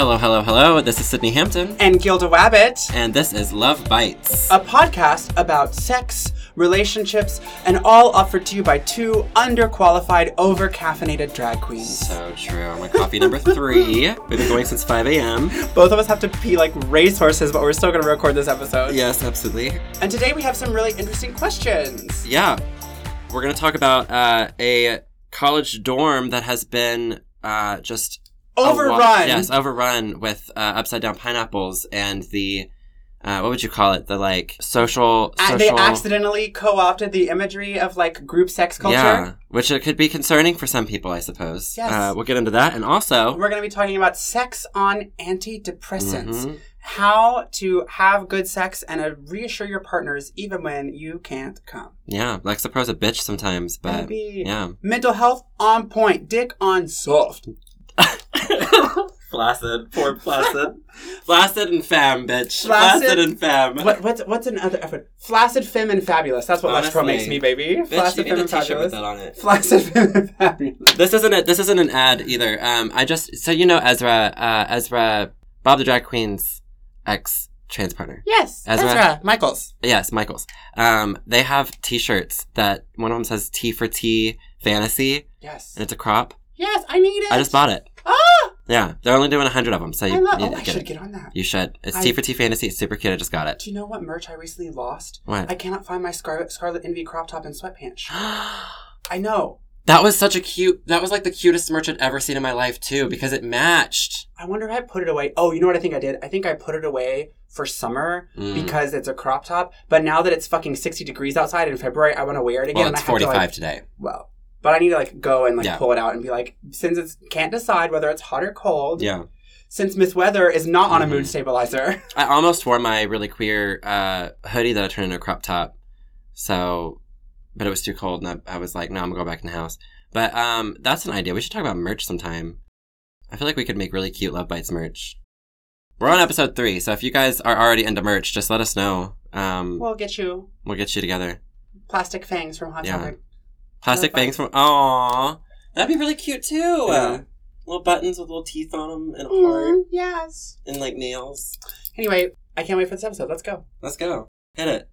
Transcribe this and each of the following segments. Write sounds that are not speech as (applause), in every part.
Hello, hello, hello. This is Sydni Hampton, and Gilda Wabbit, and this is Love Bytes. a podcast about sex, relationships, and all offered to you by two underqualified, over-caffeinated drag queens. So true. My coffee number (laughs) three. We've been going since 5 a.m. Both of us have to pee like racehorses, but we're still going to record this episode. Yes, absolutely. And today we have some really interesting questions. Yeah. We're going to talk about uh, a college dorm that has been uh, just a wa- Overrun. yes, overrun with uh, upside down pineapples and the uh, what would you call it? The like social. Social They accidentally co-opted the imagery of like group sex culture. Yeah, which it could be concerning for some people, I suppose. Yes. Uh, we'll get into that, and also, We're going to be talking about sex on antidepressants. Mhm. How to have good sex and uh, reassure your partners even when you can't come. yeah, Lexapro's a bitch sometimes, but Baby. yeah. Mental health on point, dick on soft. Flaccid, poor Flaccid. (laughs) Flaccid and femme, bitch. Flaccid- Flaccid and femme. What, what's what's another effort? Flaccid, femme, and fabulous. That's what Lexapro Honestly. makes me, baby. Bitch, Flaccid, you femme, need a and fabulous. that on it. Flaccid, femme, and fabulous. This isn't a, this isn't an ad either. Um, I just so you know Ezra, uh, Ezra, Bob the drag queen's ex trans partner. Yes, Ezra. Ezra, Michaels. Yes, Michaels. Um, they have T-shirts that one of them says "T for T Fantasy" Yes. and it's a crop. Yes, I need it. I just bought it. Ah, Yeah, they're only doing a hundred of them, so you I love. need Oh, I get should it. get on that. You should. It's I- T for T Fantasy. It's super cute. I just got it. Do you know what merch I recently lost? What? I cannot find my Scarlet Scarlet Envy crop top and sweatpants. (gasps) I know. that was such a cute. That was like the cutest merch I'd ever seen in my life too, because it matched. I wonder if I put it away. Oh, you know what I think I did? I think I put it away for summer Mm. because it's a crop top. But now that it's fucking 60 degrees outside in February, I want to wear it again. Well, it's to, forty-five like, today. well, but I need to like go and like Yeah. pull it out and be like, since it's can't decide whether it's hot or cold. Yeah, Since Miss Weather is not on a Mhm. mood stabilizer. (laughs) I almost wore my Reely Queer uh, hoodie that I turned into a crop top. So, but it was too cold, and I, I was like, no, I'm gonna go back in the house. But um, that's an idea. We should talk about merch sometime. I feel like we could make really cute Love Bytes merch. We're on episode three, so if you guys are already into merch, just let us know. Um, we'll get you we'll get you together. plastic fangs from Hot Yeah. Topic. Plastic bangs from Aww. That'd be really cute too. Yeah. Little buttons with little teeth on them and a Mm, heart yes. and like nails. Anyway, I can't wait for this episode. Let's go. Let's go. Hit it.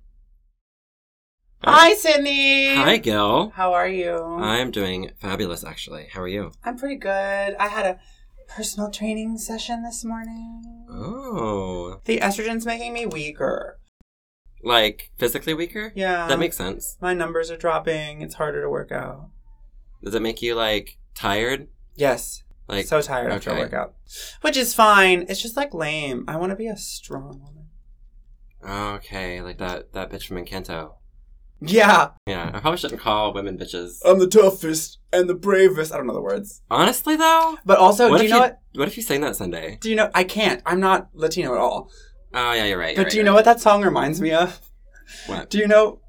Hi, Sydni. Hi, Gil. How are you? I'm doing fabulous, actually. How are you? I'm pretty good. I had a personal training session this morning. Oh. The estrogen's making me weaker. Like physically weaker? Yeah. That makes sense. my numbers are dropping. It's harder to work out. Does it make you like tired? Yes. Like so tired after a workout. Which is fine. It's just like lame. I want to be a strong woman. okay, like that that bitch from Encanto. Yeah. Yeah, I probably shouldn't call women bitches. I'm the toughest and the bravest. I don't know the words. Honestly, though, But also, what do you know what? What if you sang that Sunday? Do you know? I can't. I'm not Latino at all. Oh yeah, you're right. But do you know what that song reminds me of? What? Do you know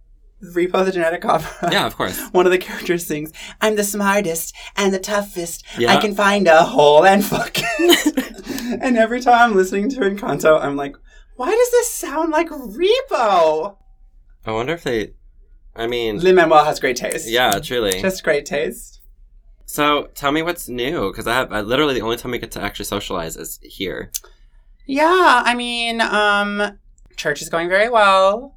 Repo the Genetic Opera? Yeah, of course. (laughs) One of the characters sings, I'm the smartest and the toughest. Yeah. I can find a hole and fuck it. (laughs) and every time I'm listening to Encanto, I'm like, why does this sound like Repo? I wonder if they. I mean, Lin Manuel has great taste. yeah, truly. Just great taste. So tell me what's new, because I have I, literally the only time we get to actually socialize is here. Yeah, I mean, um, church is going very well.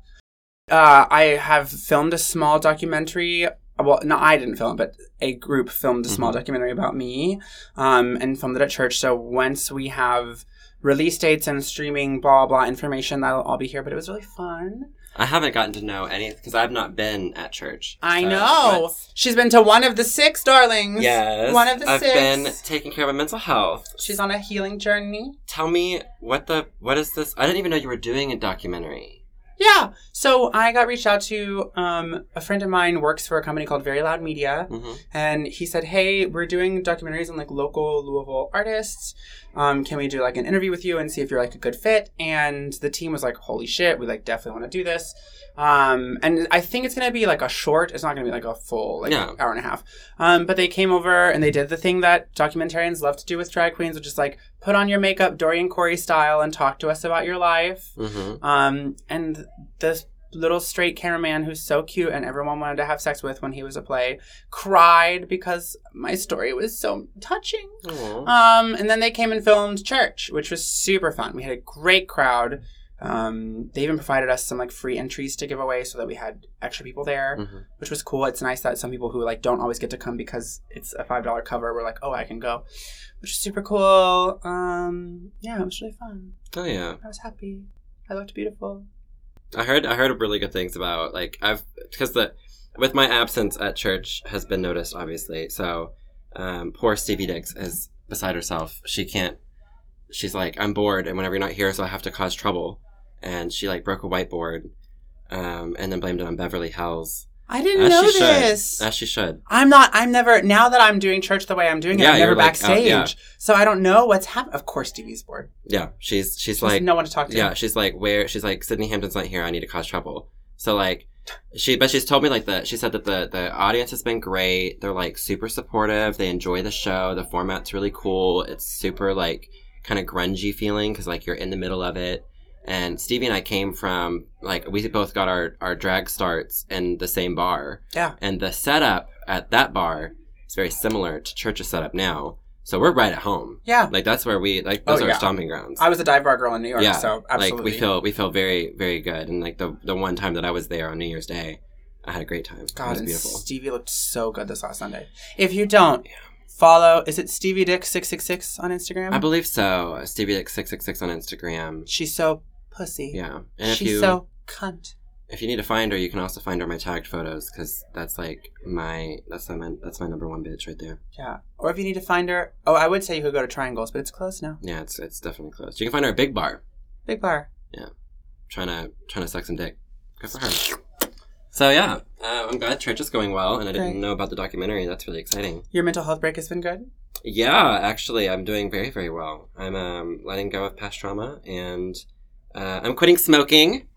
Uh, I have filmed a small documentary. Well, no, I didn't film it, but a group filmed a small Mhm. documentary about me, um, and filmed it at church. So once we have release dates and streaming blah blah information, that'll all be here. But it was really fun. I haven't gotten to know any because I've not been at church. I So know she's been to one of the six, darlings. Yes, one of the I've six. been taking care of my mental health. She's on a healing journey. Tell me what the what is this? I didn't even know you were doing a documentary. Yeah. So I got reached out to um, a friend of mine works for a company called Very Loud Media. hmm And he said, "Hey, we're doing documentaries on like local Louisville artists. Um, can we do like an interview with you and see if you're like a good fit?" And the team was like, "Holy shit, we like definitely want to do this." Um, and I think it's gonna be like a short. It's not gonna be like a full like hour and a half. Um, but they came over and they did the thing that documentarians love to do with drag queens, which is like put on your makeup, Dorian Corey style, and talk to us about your life. hmm Um, and the little straight cameraman who's so cute and everyone wanted to have sex with when he was a play, cried because my story was so touching. Um, and then they came and filmed Church, which was super fun. We had a great crowd. Um, they even provided us some like free entries to give away so that we had extra people there, Mhm. which was cool. It's nice that some people who like don't always get to come because it's a five dollar cover were like, oh, I can go, which is super cool. Um, yeah, it was really fun. Oh yeah. I was happy. I looked beautiful. I heard I heard really good things about like I've because the with my absence at church has been noticed obviously. So um, poor Stevie Dix is beside herself. She can't. She's like I'm bored, and whenever you're not here, so I have to cause trouble. And she like broke a whiteboard, um, and then blamed it on Beverly Hills. I didn't As know she should. this. As she should. I'm not. I'm never. Now that I'm doing church the way I'm doing it, Yeah, I'm never like, uh, out- backstage, yeah. so I don't know what's happening. Of course, Stevie's bored. Yeah, she's she's She like no one to talk to. Yeah, she's like, where? She's like, Sydni Hampton's not here. I need to cause trouble. So like, she, but she's told me like that. She said that the the audience has been great. They're like super supportive. They enjoy the show. The format's really cool. It's super like kind of grungy feeling because like you're in the middle of it. And Stevie and I came from like we both got our our drag starts in the same bar, Yeah. and the setup at that bar is very similar to Church's setup now. So we're right at home. Yeah. Like that's where we like oh, those Oh, are yeah. our stomping grounds. I was a dive bar girl in New York, Yeah, so absolutely. like we feel we feel very very good and like the the one time that i was there on new year's day i had a great time it God, was and beautiful Stevie looked so good this last Sunday. If you don't follow, is it Stevie Dix six six six on Instagram? i believe so stevie like 666 on instagram She's so pussy. yeah and if She's you so cunt. if you need to find her you can also find her my tagged photos because that's like my that's my that's my number one bitch right there Yeah. Or if you need to find her, oh, I would say you could go to Triangles, but it's closed now. yeah it's it's definitely closed. you can find her at big bar Big bar. Yeah, trying to trying to suck some dick good for her so yeah uh, i'm glad church is going well and i didn't know about the documentary that's really exciting Your mental health break has been good. Yeah, actually, I'm doing very, very well. I'm um, letting go of past trauma, and uh, I'm quitting smoking.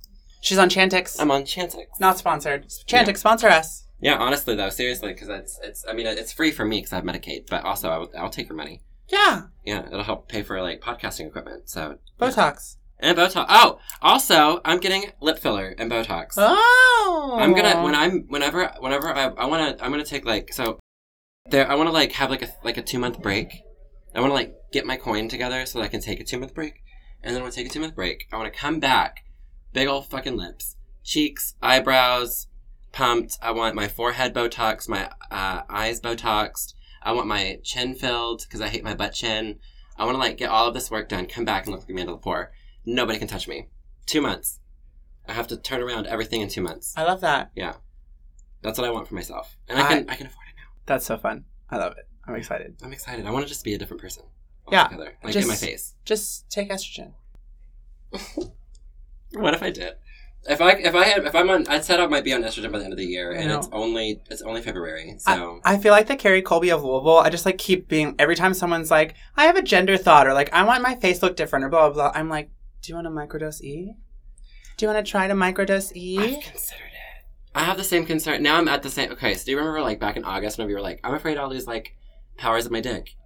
She's on Chantix. I'm on Chantix. Not sponsored. Chantix, sponsor us. Yeah, honestly though, seriously, because it's it's. I mean, it's free for me because I have Medicaid, but also I'll, I'll take your money. Yeah. Yeah, it'll help pay for like podcasting equipment. So Botox. and Botox. Oh, also, I'm getting lip filler and Botox. Oh. I'm gonna when I'm whenever whenever I I wanna I'm gonna take like so there I wanna like have like a like a two month break. I wanna like get my coin together so that I can take a two month break. And then I take a two month break, I wanna come back, big old fucking lips, cheeks, eyebrows, pumped. I want my forehead Botox, my uh, eyes Botoxed. I want my chin filled because I hate my butt chin. I want to like get all of this work done, come back and look like Amanda Lepore. Nobody can touch me. Two months. I have to turn around everything in two months. I love that. Yeah, that's what I want for myself, and I can I, can afford it now. That's so fun. I love it. I'm excited. I'm excited. I want to just be a different person. Yeah, altogether. like in my just- face. Just take estrogen. (laughs) What if I did? If I if I had if I'm on, I said I might be on estrogen by the end of the year, and it's only it's only February, so I feel like the Carrie Colby of Louisville. I just like keep being every time someone's like, I have a gender thought, or like, I want my face look different, or blah blah blah. I'm like, do you want to microdose E? Do you want to try to microdose I've E? considered it. I have the same concern. Now I'm at the same. Okay, so do you remember like back in August whenever you were like, I'm afraid I'll lose like powers of my dick.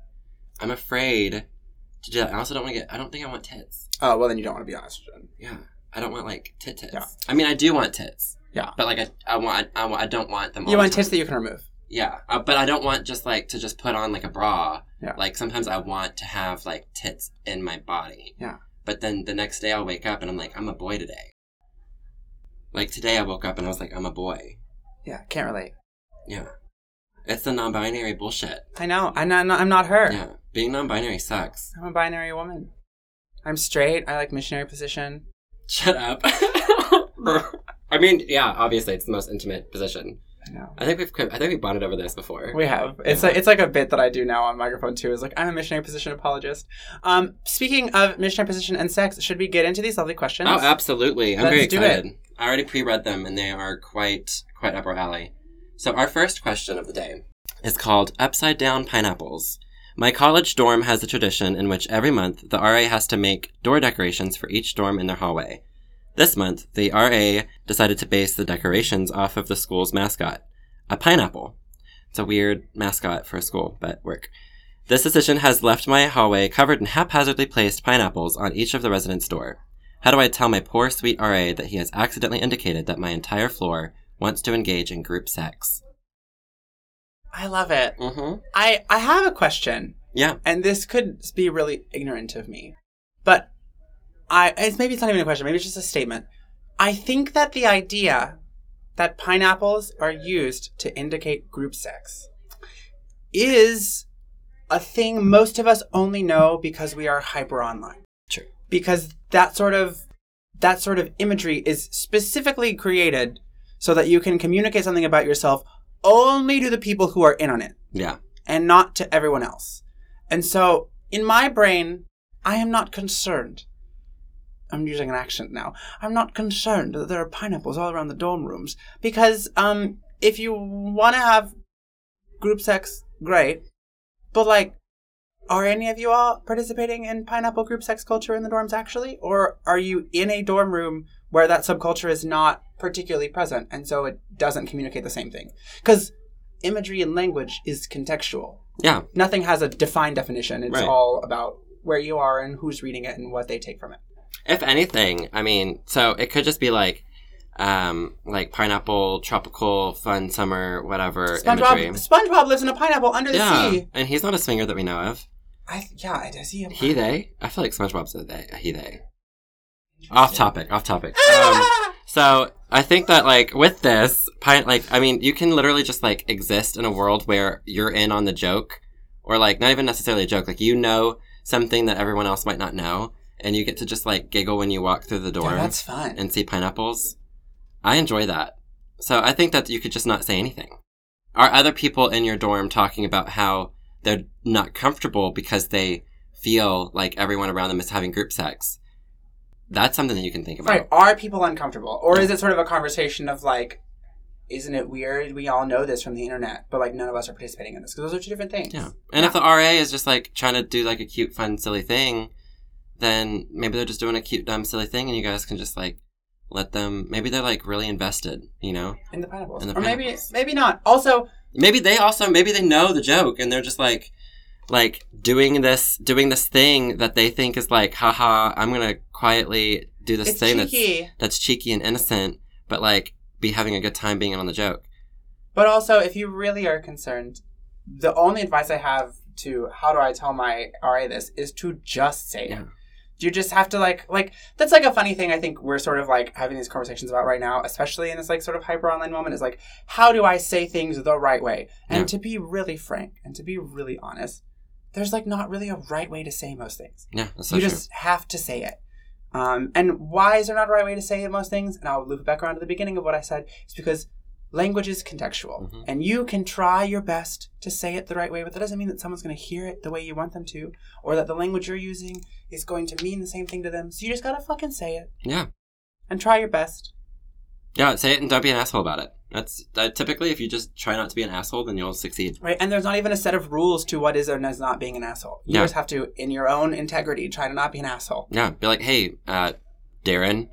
I'm afraid to do that. I also don't want to get. I don't think I want tits. Oh well, then you don't want to be on estrogen. Yeah, I don't want like tit tits. Yeah. I mean, I do want tits. Yeah. But like I, I want, I want, I don't want them. all You want time. tits that you can remove. Yeah, uh, but I don't want just like to just put on like a bra. Yeah. Like sometimes I want to have like tits in my body. Yeah. But then the next day I'll wake up and I'm like, I'm a boy today. Like today I woke up and I was like, I'm a boy. Yeah, can't relate. Yeah. It's the non-binary bullshit. I know. I'm not. I'm not her. Yeah. Being non-binary sucks. I'm a binary woman. I'm straight. I like missionary position. Shut up. (laughs) I mean, yeah, obviously it's the most intimate position. I know. I think we've I think we bonded over this before. We have. It's Yeah. like it's like a bit that I do now on microphone too. Is like I'm a missionary position apologist. Um, speaking of missionary position and sex, should we get into these lovely questions? Oh, absolutely. I'm Let's very do excited. I already pre-read them and they are quite quite up our alley. So our first question of the day is called Upside Down Pineapples. My college dorm has a tradition in which every month the RA has to make door decorations for each dorm in their hallway. This month, the RA decided to base the decorations off of the school's mascot, a pineapple. It's a weird mascot for a school, but work. This decision has left my hallway covered in haphazardly placed pineapples on each of the residents' door. How do I tell my poor sweet RA that he has accidentally indicated that my entire floor wants to engage in group sex? I love it. Mm-hmm. I I have a question, Yeah. and this could be really ignorant of me, but I it's maybe it's not even a question. Maybe it's just a statement. I think that the idea that pineapples are used to indicate group sex is a thing most of us only know because we are hyper online. True. Because that sort of that sort of imagery is specifically created so that you can communicate something about yourself only to the people who are in on it Yeah. and not to everyone else. And so, in my brain, I am not concerned. I'm using an accent now. I'm not concerned that there are pineapples all around the dorm rooms because um, if you want to have group sex, great. But like, are any of you all participating in pineapple group sex culture in the dorms actually, or are you in a dorm room where that subculture is not particularly present, and so it doesn't communicate the same thing? Because imagery and language is contextual Yeah. nothing has a defined definition. It's Right. all about where you are and who's reading it and what they take from it. If anything, I mean, so it could just be like, um, like pineapple, tropical, fun summer, whatever SpongeBob, imagery. SpongeBob lives in a pineapple under the Yeah, sea. and he's not a swinger that we know of. I, yeah, does he? He they. I feel like SpongeBob's a they. A he they. Off topic. Off topic. Um, (laughs) so I think that like with this pine, like I mean, you can literally just like exist in a world where you're in on the joke, or like not even necessarily a joke. Like you know something that everyone else might not know, and you get to just like giggle when you walk through the door yeah, that's fun. and see pineapples. I enjoy that. So I think that you could just not say anything. Are other people in your dorm talking about how they're not comfortable because they feel like everyone around them is having group sex? That's something that you can think about. right. Are people uncomfortable? Or is it sort of a conversation of like, isn't it weird? We all know this from the internet, but like none of us are participating in this because those are two different things. Yeah. And if the RA is just like trying to do like a cute, fun, silly thing, then maybe they're just doing a cute, dumb, silly thing and you guys can just like let them, maybe they're like really invested, you know? In the pineapples. In the or maybe maybe not. Also, maybe they also maybe they know the joke and they're just like like doing this doing this thing that they think is like haha i'm gonna quietly do this it's thing cheeky. that's that's cheeky and innocent but like be having a good time being in on the joke But also, if you really are concerned, the only advice I have to how do I tell my RA this is to just say it. You just have to like like that's like a funny thing I think we're sort of like having these conversations about right now, especially in this like sort of hyper online moment, is like how do I say things the right way? And Yeah. to be really frank and to be really honest, there's like not really a right way to say most things yeah that's so you true just have to say it. Um, and why is there not a right way to say it most things? And I'll loop it back around to the beginning of what I said. It's because language is contextual. Mhm. And you can try your best to say it the right way, but that doesn't mean that someone's going to hear it the way you want them to, or that the language you're using is going to mean the same thing to them. So you just gotta fucking say it yeah and try your best. Yeah say it and don't be an asshole about it that's that typically if you just try not to be an asshole then you'll succeed Right? And there's not even a set of rules to what is or is not being an asshole. You Yeah. just have to, in your own integrity, try to not be an asshole. yeah be like hey uh darren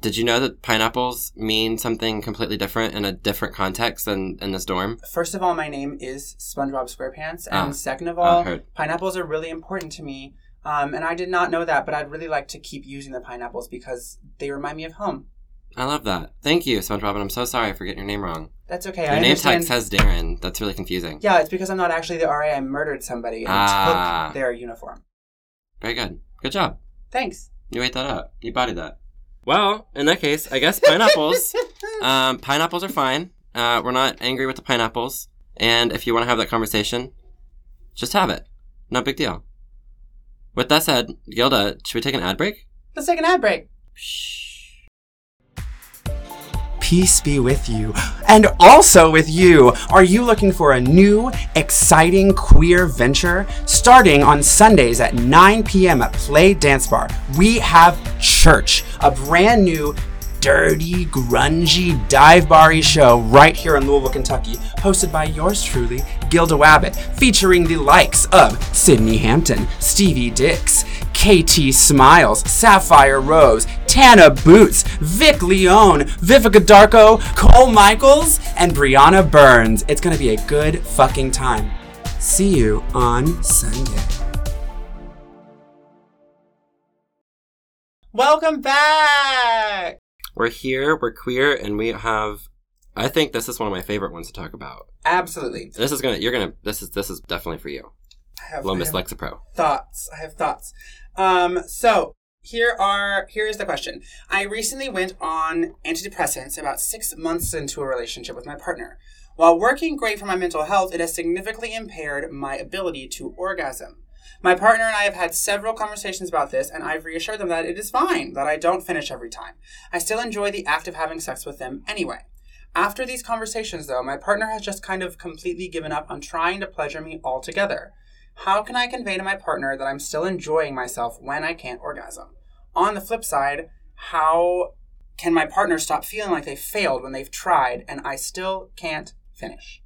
did you know that pineapples mean something completely different in a different context than in this dorm First of all, my name is SpongeBob SquarePants, and second of Ah, all, heard. pineapples are really important to me. Um, and I did not know that, but I'd really like to keep using the pineapples because they remind me of home. I love that. Thank you, SpongeBob, and I'm so sorry for getting your name wrong. That's okay. Your I name understand. tag says Darren. That's really confusing. yeah, it's because I'm not actually the RA. I murdered somebody and Ah. took their uniform. Very good. Good job. Thanks. You ate that up. You bodied that. Well, in that case, I guess pineapples. (laughs) um, pineapples are fine. Uh, we're not angry with the pineapples. And if you want to have that conversation, just have it. No big deal. With that said, Gilda, should we take an ad break? Let's take an ad break. Shh. Peace be with you. And also with you. Are you looking for a new, exciting queer venture? Starting on Sundays at 9 p.m. at Play Dance Bar, we have Church, a brand new, dirty, grungy, dive bar show right here in Louisville, Kentucky, hosted by yours truly, Gilda Wabbit, featuring the likes of Sydni Hampton, Stevie Dix, KT Smiles, Sapphire Rose, Tana Boots, Vic Leone, Vivica Darko, Cole Michaels, and Brianna Burns. It's gonna be a good fucking time. See you on Sunday. Welcome back. We're here, we're queer, and we have I think this is one of my favorite ones to talk about. Absolutely. This is gonna you're gonna this is this is definitely for you. I have, Hello, I Miss have Lexapro. thoughts. I have thoughts. Um, so here are here is the question. I recently went on antidepressants about six months into a relationship with my partner. While working great for my mental health, it has significantly impaired my ability to orgasm. My partner and I have had several conversations about this, and I've reassured them that it is fine, that I don't finish every time. I still enjoy the act of having sex with them anyway. After these conversations, though, my partner has just kind of completely given up on trying to pleasure me altogether. How can I convey to my partner that I'm still enjoying myself when I can't orgasm? On the flip side, how can my partner stop feeling like they failed when they've tried and I still can't finish?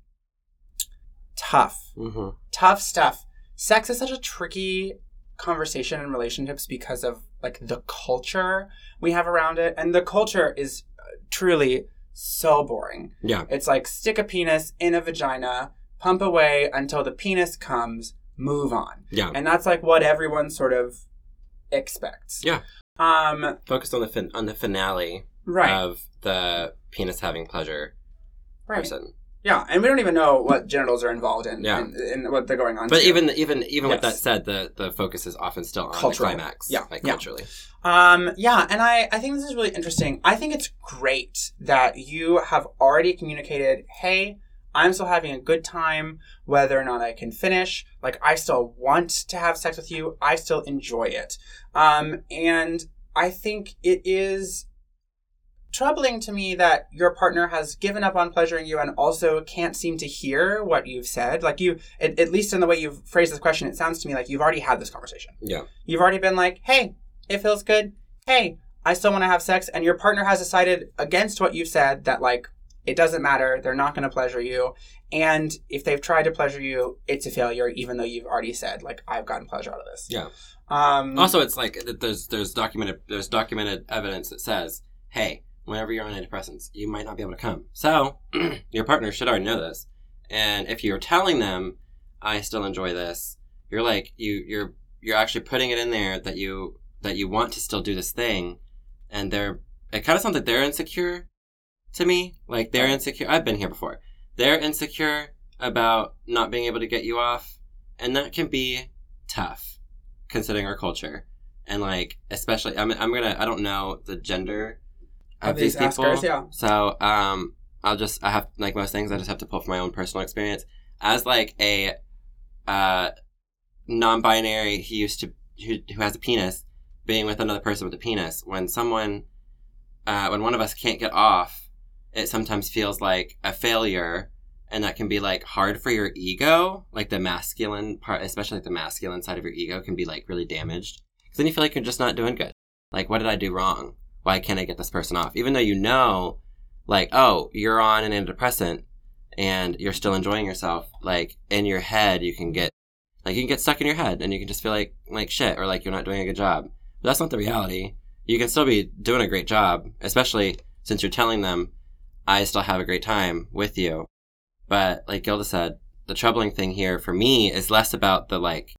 Tough. Mm-hmm. Tough stuff. Sex is such a tricky conversation in relationships because of like the culture we have around it and the culture is uh, truly so boring. Yeah. It's like stick a penis in a vagina, pump away until the penis comes, move on. Yeah. And that's like what everyone sort of expects. Yeah. Um Focused on the fin- on the finale right. of the penis having pleasure right. person. Yeah, and we don't even know what genitals are involved in Yeah. in, in what they're going on. But to. even even even with that said, the the focus is often still on Cultural. the climax. Yeah, Like yeah. culturally. Um, yeah, and I, I think this is really interesting. I think it's great that you have already communicated, hey, I'm still having a good time, whether or not I can finish. Like, I still want to have sex with you. I still enjoy it. Um, and I think it is troubling to me that your partner has given up on pleasuring you and also can't seem to hear what you've said. Like, you, at, at least in the way you've phrased this question, it sounds to me like you've already had this conversation. Yeah. You've already been like, hey, it feels good. Hey, I still want to have sex. And your partner has decided against what you've said that, like, it doesn't matter. They're not going to pleasure you. And if they've tried to pleasure you, it's a failure, even though you've already said, like, I've gotten pleasure out of this. Yeah. Um, Also, it's like there's there's documented there's documented evidence that says, hey, whenever you're on antidepressants, you might not be able to come. So (clears throat) your partner should already know this. And if you're telling them, I still enjoy this, you're like you you're you're actually putting it in there that you that you want to still do this thing, and they're it kind of sounds like they're insecure to me. Like they're insecure. I've been here before. They're insecure about not being able to get you off, and that can be tough considering our culture and like especially I'm, I'm gonna i don't know the gender of, Of these, these people askers, yeah. so um i'll just i have like most things i just have to pull from my own personal experience as like a uh non-binary who used to who, who has a penis being with another person with a penis when someone uh when one of us can't get off it sometimes feels like a failure and that can be like hard for your ego like the masculine part especially like the masculine side of your ego can be like really damaged. Because then you feel like you're just not doing good. Like what did i do wrong? Why can't i get this person off? Even though you know like oh you're on an antidepressant and you're still enjoying yourself like in your head you can get like you can get stuck in your head and you can just feel like like shit or like you're not doing a good job. But that's not the reality. You can still be doing a great job especially since you're telling them i still have a great time with you but like Gilda said, the troubling thing here for me is less about the like,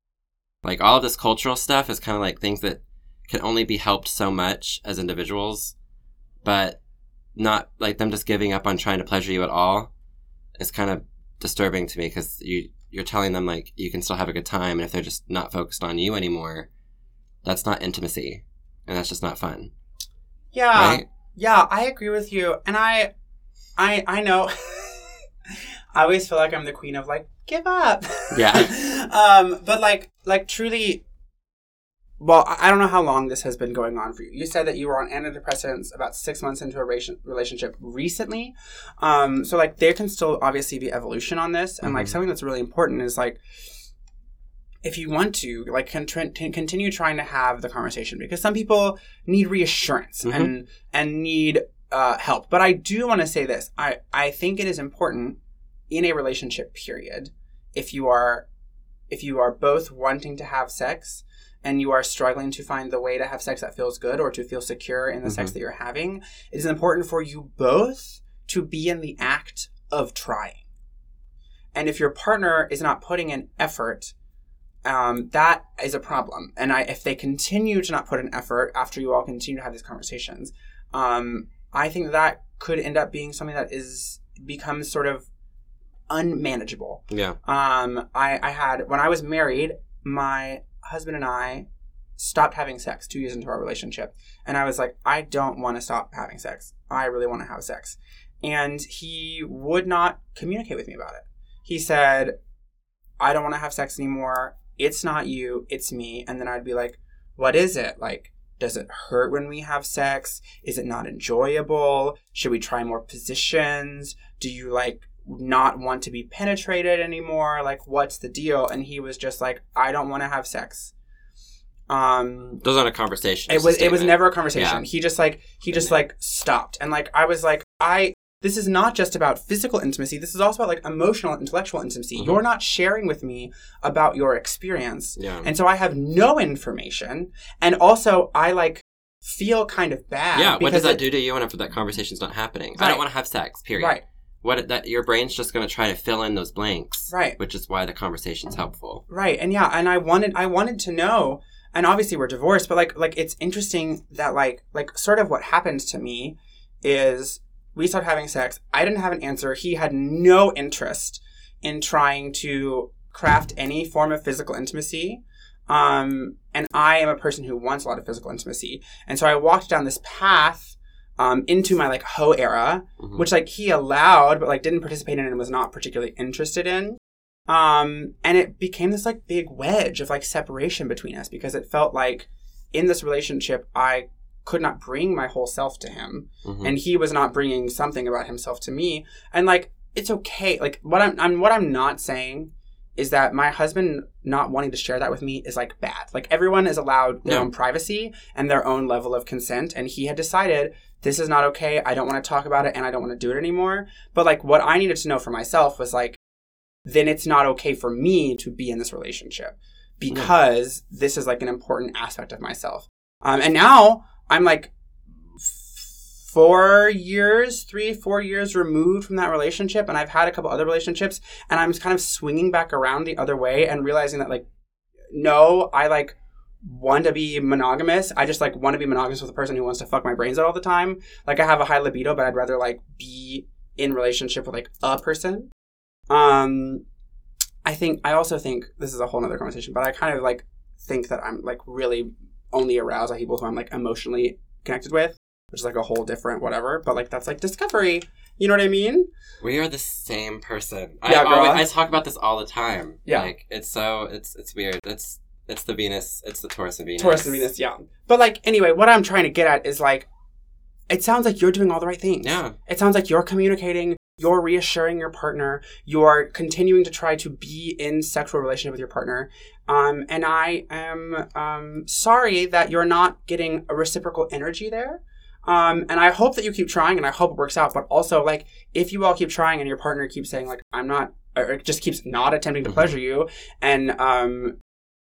like all of this cultural stuff is kind of like things that can only be helped so much as individuals, but not like them just giving up on trying to pleasure you at all. Is kind of disturbing to me because you you're telling them like you can still have a good time, and if they're just not focused on you anymore, that's not intimacy, and that's just not fun, yeah. right? Yeah, I agree with you. And I, I, I know. I always feel like I'm the queen of like give up. Yeah. (laughs) um, but like, like truly. Well, I don't know how long this has been going on for you. You said that you were on antidepressants about six months into a rela- relationship recently. Um, so like there can still obviously be evolution on this, and like Mhm. something that's really important is like if you want to like con- continue trying to have the conversation because some people need reassurance Mhm. and and need uh, help but i do want to say this i i think it is important in a relationship period if you are if you are both wanting to have sex and you are struggling to find the way to have sex that feels good or to feel secure in the sex Mhm. that you're having it is important for you both to be in the act of trying and if your partner is not putting in effort um, that is a problem. And I, if they continue to not put an effort after you all continue to have these conversations, um, I think that could end up being something that is becomes sort of unmanageable. Yeah. Um, I, I had when I was married, my husband and I stopped having sex two years into our relationship, and I was like, I don't want to stop having sex. I really want to have sex, and he would not communicate with me about it. He said, I don't want to have sex anymore. It's not you, it's me. And then I'd be like, What is it? Like, does it hurt when we have sex? Is it not enjoyable? Should we try more positions? Do you like not want to be penetrated anymore? Like, what's the deal? And he was just like, I don't want to have sex. Um, Those aren't a conversation. it it's a was it was never a conversation. Yeah. He just like he just like stopped and like I was like I this is not just about physical intimacy. This is also about like emotional intellectual intimacy. Mhm. You're not sharing with me about your experience. Yeah. And so I have no information and also I like feel kind of bad yeah. What does that it- do to you whenever that conversation's not happening? I don't want to have sex. Period. Right. What that your brain's just going to try to fill in those blanks. Right. Which is why the conversation's helpful. Right. And yeah, and I wanted I wanted to know and obviously we're divorced, but like like it's interesting that like like sort of what happened to me is we started having sex. I didn't have an answer. He had no interest in trying to craft any form of physical intimacy. Um, and I am a person who wants a lot of physical intimacy. And so I walked down this path um, into my like hoe era, Mhm. which like he allowed but like didn't participate in and was not particularly interested in um and it became this like big wedge of like separation between us because it felt like in this relationship i could not bring my whole self to him. Mhm. and he was not bringing something about himself to me. And like it's okay. Like what i'm, I'm what i'm not saying is that my husband not wanting to share that with me is like bad. Like everyone is allowed their Yeah. own privacy and their own level of consent. And he had decided this is not okay. I don't want to talk about it and i don't want to do it anymore. But like what i needed to know for myself was like then it's not okay for me to be in this relationship because this is like an important aspect of myself. Um, and now i'm like four years, three, four years removed from that relationship, and I've had a couple other relationships, and I'm kind of swinging back around the other way and realizing that, like, no, I like want to be monogamous. I just like want to be monogamous with a person who wants to fuck my brains out all the time. Like, I have a high libido, but I'd rather like be in relationship with like a person. Um, I think I also think this is a whole nother conversation, but I kind of like think that I'm like really only arouse by people who I'm like emotionally connected with which is like a whole different whatever. But like that's like discovery. You know what I mean? We are the same person. Yeah, I, girl. always, I talk about this all the time. Yeah. Like it's so it's it's weird. It's it's the Venus. It's the Taurus and Venus. Taurus and Venus, yeah. But like anyway, what I'm trying to get at is like, it sounds like you're doing all the right things. Yeah. It sounds like you're communicating. You're reassuring your partner. You're continuing to try to be in sexual relationship with your partner. Um, and I am um, sorry that you're not getting a reciprocal energy there. Um, and I hope that you keep trying and I hope it works out. But also, like, if you all keep trying and your partner keeps saying, like, I'm not, or it just keeps not attempting to Mhm. pleasure you and um,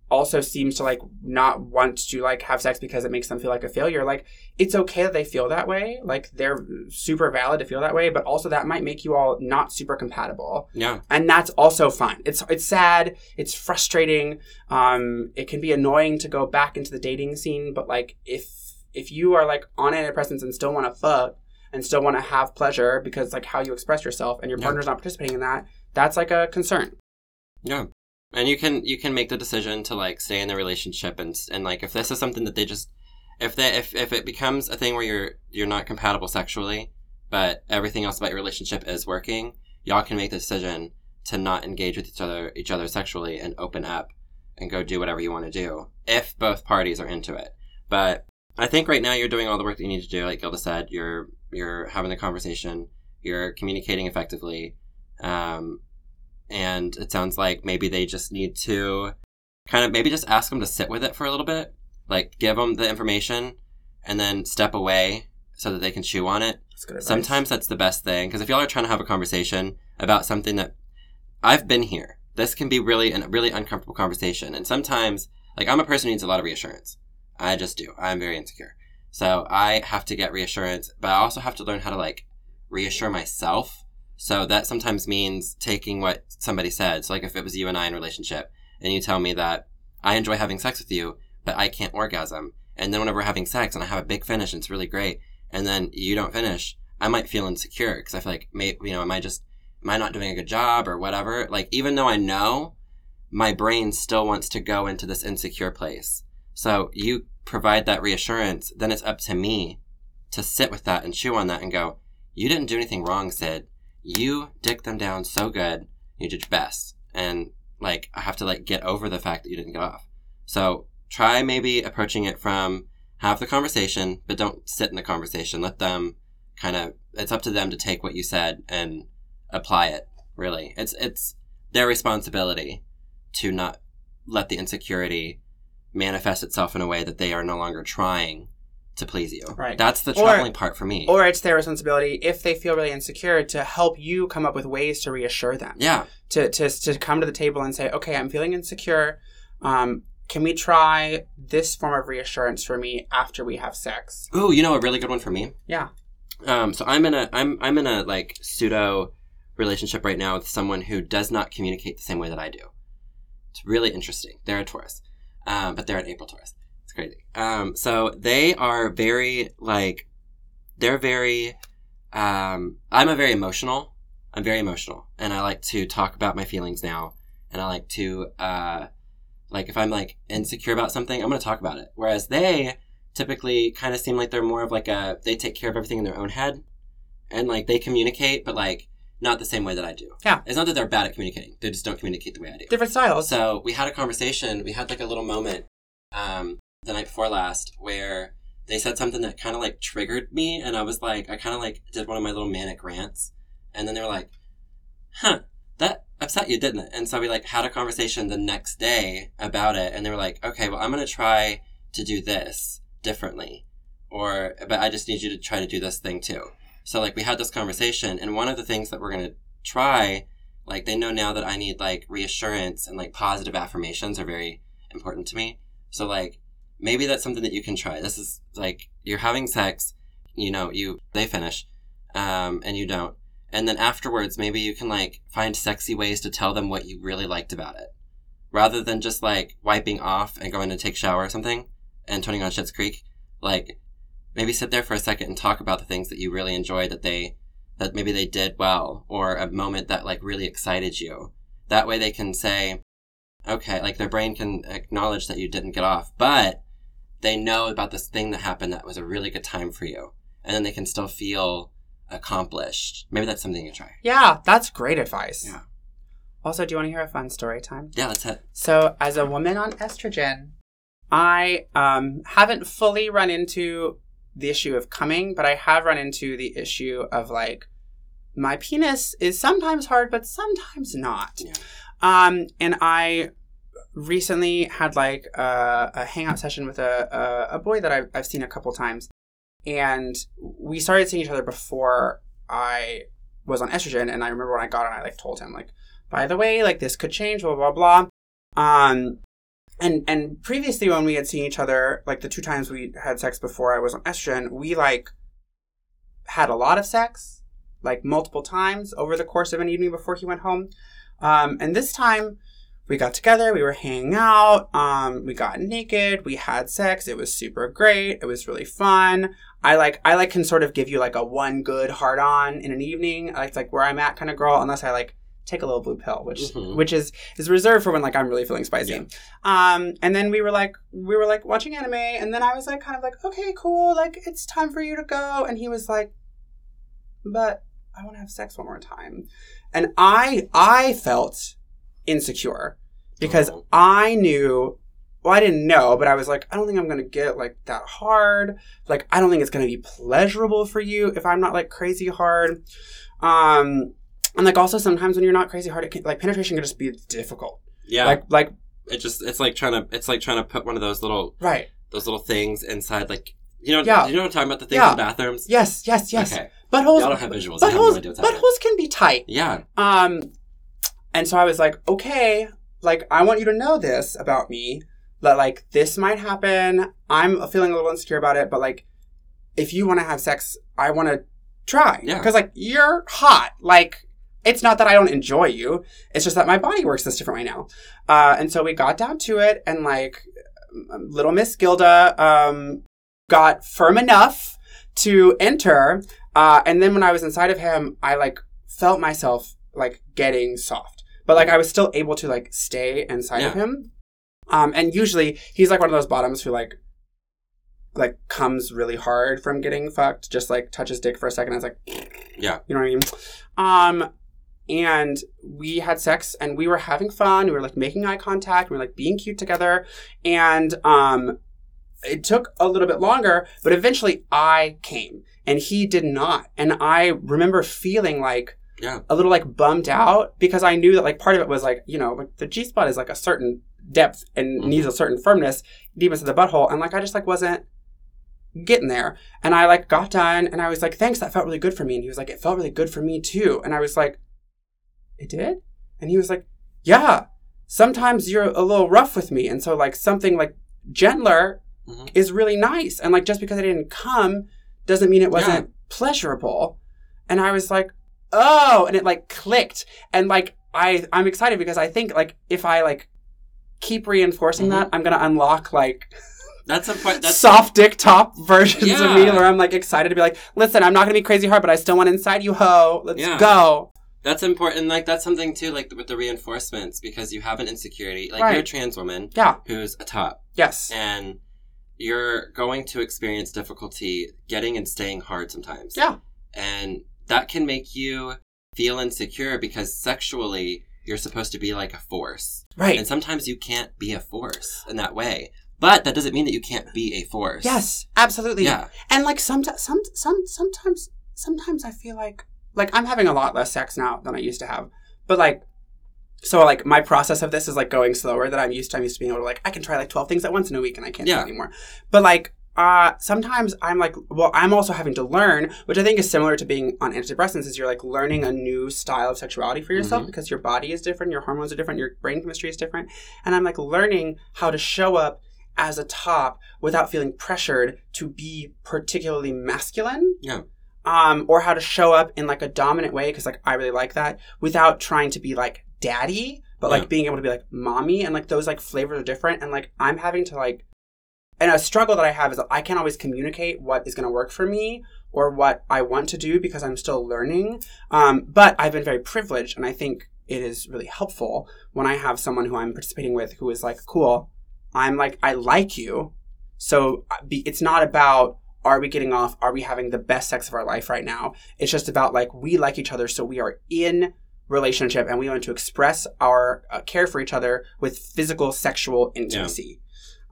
also seems to, like, not want to, like, have sex because it makes them feel like a failure, like, it's okay that they feel that way. Like, they're super valid to feel that way. But also, that might make you all not super compatible Yeah. and that's also fine. It's it's sad, it's frustrating. Um, it can be annoying to go back into the dating scene, but like if if you are like on antidepressants and still want to fuck and still want to have pleasure because like how you express yourself and your Yeah. partner's not participating in that, that's like a concern. Yeah. And you can you can make the decision to like stay in the relationship and and like if this is something that they just if they if, if it becomes a thing where you're you're not compatible sexually, but everything else about your relationship is working, y'all can make the decision to not engage with each other each other sexually and open up and go do whatever you want to do if both parties are into it. But I think right now you're doing all the work that you need to do. Like Gilda said, you're you're having the conversation, you're communicating effectively, um, and it sounds like maybe they just need to kind of maybe just ask them to sit with it for a little bit, like give them the information, and then step away so that they can chew on it. That's good. Sometimes that's the best thing because if y'all are trying to have a conversation about something that I've been here, this can be really a really uncomfortable conversation. And sometimes, like I'm a person who needs a lot of reassurance. I just do. I'm very insecure, so I have to get reassurance, but I also have to learn how to like reassure myself. So that sometimes means taking what somebody said. So like if it was you and I in a relationship, and you tell me that I enjoy having sex with you, but I can't orgasm. And then whenever we're having sex and I have a big finish and it's really great, and then you don't finish, I might feel insecure because I feel like, may, you know, am I just, am I not doing a good job or whatever? Like, even though I know, my brain still wants to go into this insecure place. So you provide that reassurance, then it's up to me to sit with that and chew on that and go, you didn't do anything wrong, Sid. You dick them down so good. You did your best. And like, I have to like get over the fact that you didn't get off. So try maybe approaching it from have the conversation, but don't sit in the conversation. Let them kind of, it's up to them to take what you said and apply it, really. It's, it's their responsibility to not let the insecurity manifest itself in a way that they are no longer trying to please you. Right. That's the Or- troubling part for me. Or it's their responsibility if they feel really insecure to help you come up with ways to reassure them. yeah. To to to come to the table and say, okay, I'm feeling insecure. Um, can we try this form of reassurance for me after we have sex? Ooh, you know a really good one for me. Yeah. Um, so I'm in a I'm I'm in a like pseudo relationship right now with someone who does not communicate the same way that I do. It's really interesting. They're a Taurus, um, but they're an April Taurus. It's crazy. Um, so they are very like they're very. Um, I'm a very emotional. I'm very emotional, and I like to talk about my feelings now, and I like to uh, like if I'm like insecure about something, I'm going to talk about it. Whereas they typically kind of seem like they're more of like a they take care of everything in their own head and like they communicate but like not the same way that I do. Yeah. It's not that they're bad at communicating. They just don't communicate the way I do. Different styles. So we had a conversation, we had like a little moment um the night before last where they said something that kind of like triggered me and I was like I kind of like did one of my little manic rants and then they were like, "Huh, that upset you, didn't it?" And so we like had a conversation the next day about it and they were like, "Okay, well I'm going to try to do this differently." Or but I just need you to try to do this thing too. So like we had this conversation and one of the things that we're going to try like they know now that I need like reassurance and like positive affirmations are very important to me. So like maybe that's something that you can try. This is like you're having sex, you know, you they finish, um, and you don't. And then afterwards maybe you can like find sexy ways to tell them what you really liked about it. Rather than just like wiping off and going to take shower or something and turning on Schitt's Creek, like maybe sit there for a second and talk about the things that you really enjoyed that they that maybe they did well or a moment that like really excited you. That way they can say, okay, like their brain can acknowledge that you didn't get off, but they know about this thing that happened that was a really good time for you. And then they can still feel accomplished. Maybe that's something you try. yeah, that's great advice. Yeah. Also, do you want to hear a fun story time? Yeah, that's it. So, as a woman on estrogen, I um, haven't fully run into the issue of coming, but I have run into the issue of like my penis is sometimes hard, but sometimes not. Yeah. Um, and I recently had like a, a hangout session with a, a, a boy that I've, I've seen a couple times, and we started seeing each other before I was on estrogen. And I remember when I got on, I like told him like, by the way, like this could change, blah blah blah. Um, and and previously when we had seen each other, like the two times we had sex before I was on estrogen, we like had a lot of sex, like multiple times over the course of an evening before he went home. Um, and this time we got together, we were hanging out, um, we got naked, we had sex, it was super great, it was really fun. I like I like can sort of give you like a one good hard on in an evening. I like like where I'm at kind of girl, unless I like take a little blue pill, which Mhm. which is is reserved for when like I'm really feeling spicy. Yeah. Um, and then we were like we were like watching anime, and then I was like kind of like okay, cool, like it's time for you to go, and he was like, but I want to have sex one more time, and I I felt insecure because Oh. I knew. Well, I didn't know, but I was like, I don't think I'm gonna get like that hard. Like, I don't think it's gonna be pleasurable for you if I'm not like crazy hard. Um, and like also sometimes when you're not crazy hard, it can, like penetration can just be difficult. Yeah. Like, like it just it's like trying to it's like trying to put one of those little right. those little things inside like you know Yeah. you know what I'm talking about the things Yeah. in bathrooms? Yes, yes, yes. Okay. Buttholes. Y'all don't have visuals. I have no Buttholes, idea what's happening. buttholes can be tight. Yeah. Um, and so I was like, okay, like I want you to know this about me. That like this might happen. I'm feeling a little insecure about it, but like, if you want to have sex, I want to try. Yeah. Because like you're hot. Like it's not that I don't enjoy you. It's just that my body works this different way now. Uh, and so we got down to it, and like um, little Miss Gilda um, got firm enough to enter. Uh, and then when I was inside of him, I like felt myself like getting soft, but like I was still able to like stay inside of him. Um, and usually he's like one of those bottoms who like like comes really hard from getting fucked, just like touches dick for a second. And it's like, Yeah. you know what I mean? Um, and we had sex and we were having fun. We were like making eye contact. We were like being cute together. And um, it took a little bit longer, but eventually I came and he did not. And I remember feeling like Yeah. a little like bummed out because I knew that like part of it was like, you know, like the G spot is like a certain depth and Mhm. needs a certain firmness deep into the butthole. And like I just like wasn't getting there. And I like got done and I was like, thanks, that felt really good for me. And he was like, it felt really good for me too. And I was like, it did? And he was like, yeah, sometimes you're a little rough with me. And so like something like gentler Mhm. is really nice. And like just because I didn't come doesn't mean it wasn't pleasurable. And I was like, oh, and it like clicked. And like I I'm excited because I think like if I like keep reinforcing Mhm. that, I'm gonna unlock like That's a part. That's (laughs) soft dick top versions of me Yeah. where I'm like excited to be like, listen, I'm not gonna be crazy hard, but I still want inside you ho. Let's Yeah. go. That's important. Like that's something too, like with the reinforcements, because you have an insecurity. Like Right. you're a trans woman Yeah. who's a top, Yes. and you're going to experience difficulty getting and staying hard sometimes. Yeah. and that can make you feel insecure because sexually you're supposed to be like a force, Right. and sometimes you can't be a force in that way. But that doesn't mean that you can't be a force. Yes, absolutely. Yeah. And like sometimes, some, some, sometimes, sometimes I feel like, like I'm having a lot less sex now than I used to have. But like, so like my process of this is like going slower than I'm used to. I'm used to being able to like I can try like 12 things at once in a week and I can't do Yeah. it anymore. But like, uh, sometimes I'm like, well, I'm also having to learn, which I think is similar to being on antidepressants, is you're like learning a new style of sexuality for yourself Mhm. because your body is different, your hormones are different, your brain chemistry is different, and I'm like learning how to show up as a top without feeling pressured to be particularly masculine Yeah. um, or how to show up in like a dominant way because like I really like that without trying to be like daddy, but like being able to be like mommy and like those like flavors are different and like I'm having to like and a struggle that I have is that I can't always communicate what is going to work for me or what I want to do because I'm still learning. Um, but I've been very privileged and I think it is really helpful when I have someone who I'm participating with who is like, cool, I'm like, I like you. So uh, be, it's not about are we getting off? Are we having the best sex of our life right now? It's just about like we like each other, so we are in relationship and we want to express our uh, care for each other with physical sexual intimacy.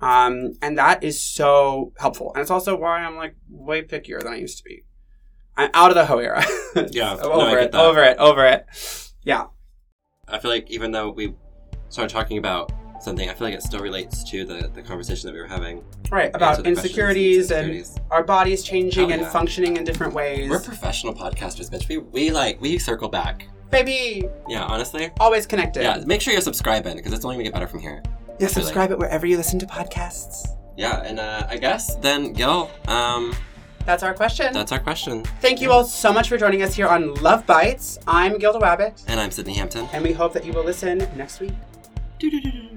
Um, and that is so helpful. And it's also why I'm like way pickier than I used to be. I'm out of the hoe era. (laughs) Yeah, I'm no, over it, that. over it, over it. Yeah. I feel like even though we started talking about something, I feel like it still relates to the, the conversation that we were having. Right. About the insecurities and our bodies changing Oh, and yeah. functioning in different ways. We're professional podcasters, bitch. We, we like, we circle back. Baby, Yeah, honestly. always connected. Yeah, make sure you're subscribing because it's only gonna get better from here. Yeah, subscribe it wherever you listen to podcasts. Yeah, and uh, I guess then, Gil, um, That's our question. that's our question. Thank you all so much for joining us here on Love Bytes. I'm Gilda Wabbit, And I'm Sydni Hampton. and we hope that you will listen next week. Doo-doo-doo-doo.